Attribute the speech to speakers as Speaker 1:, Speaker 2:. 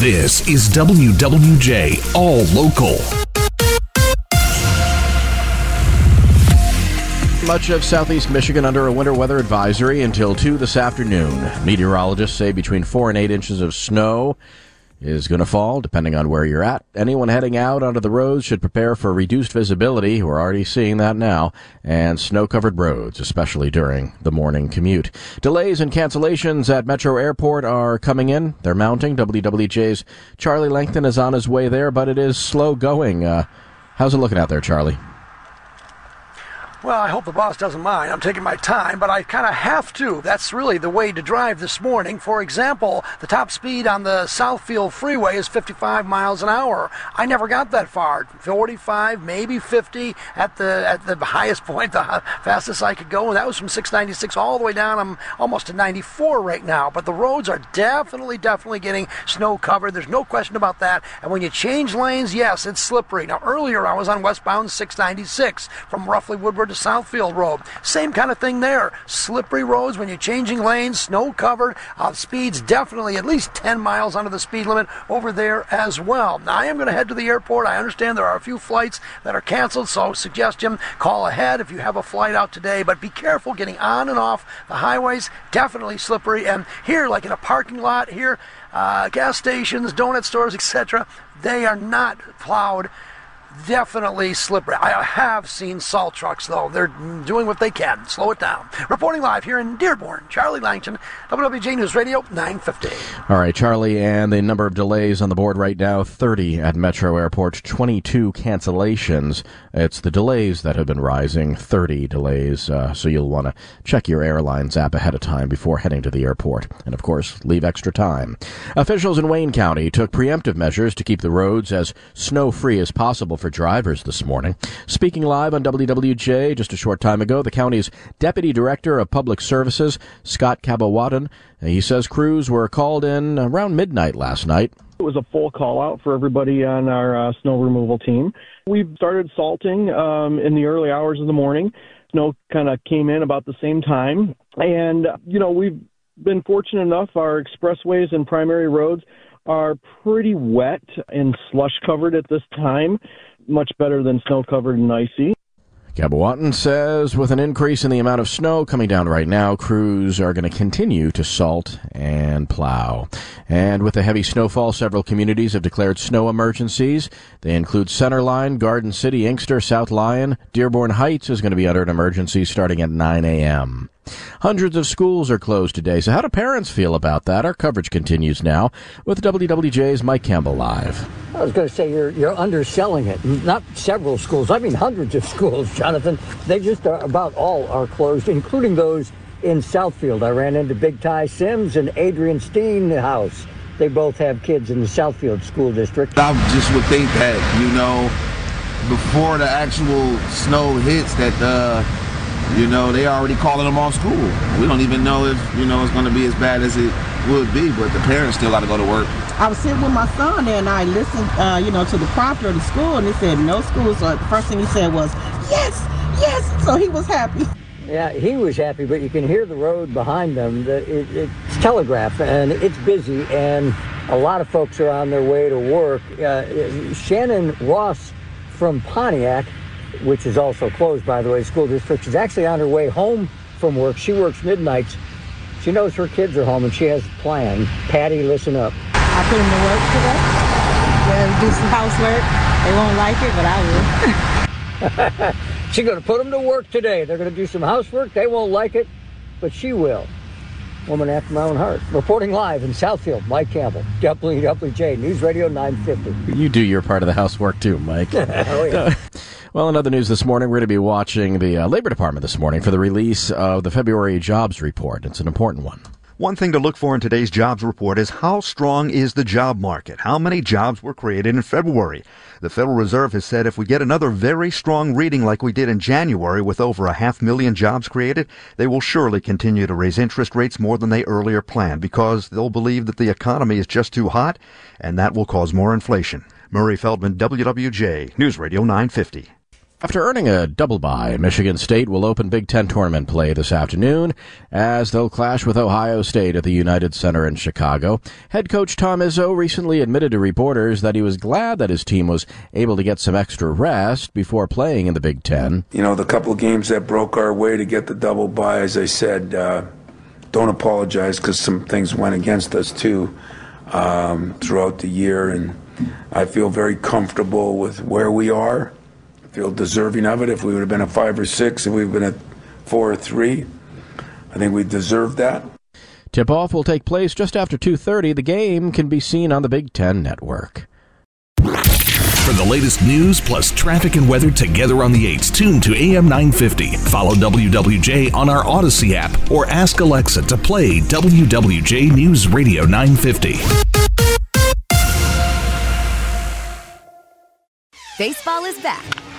Speaker 1: This is WWJ All Local.
Speaker 2: Much of southeast Michigan under a winter weather advisory until 2 this afternoon. Meteorologists say between 4 and 8 inches of snow is going to fall, depending on where you're at. Anyone heading out onto the roads should prepare for reduced visibility. We're already seeing that now. And snow covered roads, especially during the morning commute. Delays and cancellations at Metro Airport are coming in. They're mounting. WWJ's Charlie Langton is on his way there, but it is slow going. Uh, how's it looking out there, Charlie?
Speaker 3: Well, I hope the boss doesn't mind. I'm taking my time, but I kind of have to. That's really the way to drive this morning. For example, the top speed on the Southfield Freeway is 55 miles an hour. I never got that far. 45, maybe 50 at the at the highest point, the fastest I could go, and that was from 696 all the way down. I'm almost to 94 right now. But the roads are definitely, definitely getting snow covered. There's no question about that. And when you change lanes, yes, it's slippery. Now earlier I was on westbound 696 from roughly Woodward to Southfield Road. Same kind of thing there. Slippery roads when you're changing lanes, snow covered. Uh, speeds definitely at least 10 miles under the speed limit over there as well. Now I am going to head to the airport. I understand there are a few flights that are canceled, so suggestion call ahead if you have a flight out today. But be careful getting on and off the highways. Definitely slippery. And here, like in a parking lot here, uh, gas stations, donut stores, etc., they are not plowed definitely slippery. I have seen salt trucks, though. They're doing what they can. Slow it down. Reporting live here in Dearborn, Charlie Langton, WWJ News Radio 950.
Speaker 2: All right, Charlie, and the number of delays on the board right now 30 at Metro Airport, 22 cancellations. It's the delays that have been rising, 30 delays, uh, so you'll want to check your airlines app ahead of time before heading to the airport. And of course, leave extra time. Officials in Wayne County took preemptive measures to keep the roads as snow free as possible for drivers this morning. Speaking live on WWJ just a short time ago, the county's Deputy Director of Public Services, Scott Cabowatan, he says crews were called in around midnight last night.
Speaker 4: It was a full call out for everybody on our uh, snow removal team. We started salting um, in the early hours of the morning. Snow kind of came in about the same time. And, you know, we've been fortunate enough, our expressways and primary roads are pretty wet and slush covered at this time much better than snow covered and icy.
Speaker 2: Cabowatan says with an increase in the amount of snow coming down right now, crews are going to continue to salt and plow. And with the heavy snowfall, several communities have declared snow emergencies. They include Center Line, Garden City, Inkster, South Lyon. Dearborn Heights is going to be under an emergency starting at 9 a.m. Hundreds of schools are closed today. So how do parents feel about that? Our coverage continues now with WWJ's Mike Campbell live.
Speaker 5: I was going to say you're you're underselling it. Not several schools. I mean hundreds of schools, Jonathan. They just are, about all are closed, including those in Southfield. I ran into Big Ty Sims and Adrian Steenhouse. They both have kids in the Southfield school district.
Speaker 6: I just would think that you know before the actual snow hits that. Uh, you know, they already calling them off school. We don't even know if, you know, it's going to be as bad as it would be, but the parents still got to go to work.
Speaker 7: I was sitting with my son there and I listened, uh, you know, to the prompter of the school and he said no school. So the first thing he said was, yes, yes. So he was happy.
Speaker 5: Yeah, he was happy, but you can hear the road behind them. The, it, it's telegraph and it's busy and a lot of folks are on their way to work. Uh, Shannon Ross from Pontiac which is also closed, by the way, school district. is actually on her way home from work. She works midnights. She knows her kids are home and she has a plan. Patty, listen up.
Speaker 7: I put them to work today. They'll do some housework. They won't like it, but I
Speaker 5: will. She's going to put them to work today. They're going to do some housework. They won't like it, but she will. Woman after my own heart. Reporting live in Southfield, Mike Campbell, WWJ News Radio 950.
Speaker 2: You do your part of the housework too, Mike.
Speaker 5: oh, yeah.
Speaker 2: Well, in other news this morning, we're going to be watching the uh, Labor Department this morning for the release of the February jobs report. It's an important one.
Speaker 8: One thing to look for in today's jobs report is how strong is the job market? How many jobs were created in February? The Federal Reserve has said if we get another very strong reading like we did in January with over a half million jobs created, they will surely continue to raise interest rates more than they earlier planned because they'll believe that the economy is just too hot and that will cause more inflation. Murray Feldman, WWJ, News Radio 950.
Speaker 2: After earning a double bye, Michigan State will open Big Ten tournament play this afternoon as they'll clash with Ohio State at the United Center in Chicago. Head coach Tom Izzo recently admitted to reporters that he was glad that his team was able to get some extra rest before playing in the Big Ten.
Speaker 9: You know, the couple games that broke our way to get the double bye, as I said, uh, don't apologize because some things went against us too um, throughout the year, and I feel very comfortable with where we are feel deserving of it. If we would have been at five or six, if we've been at four or three, I think we deserve that.
Speaker 2: Tip-off will take place just after 2:30. The game can be seen on the Big 10 network.
Speaker 1: For the latest news plus traffic and weather together on the 8s, tune to AM 950. Follow WWJ on our Audacy app or ask Alexa to play WWJ News Radio 950.
Speaker 10: Baseball is back,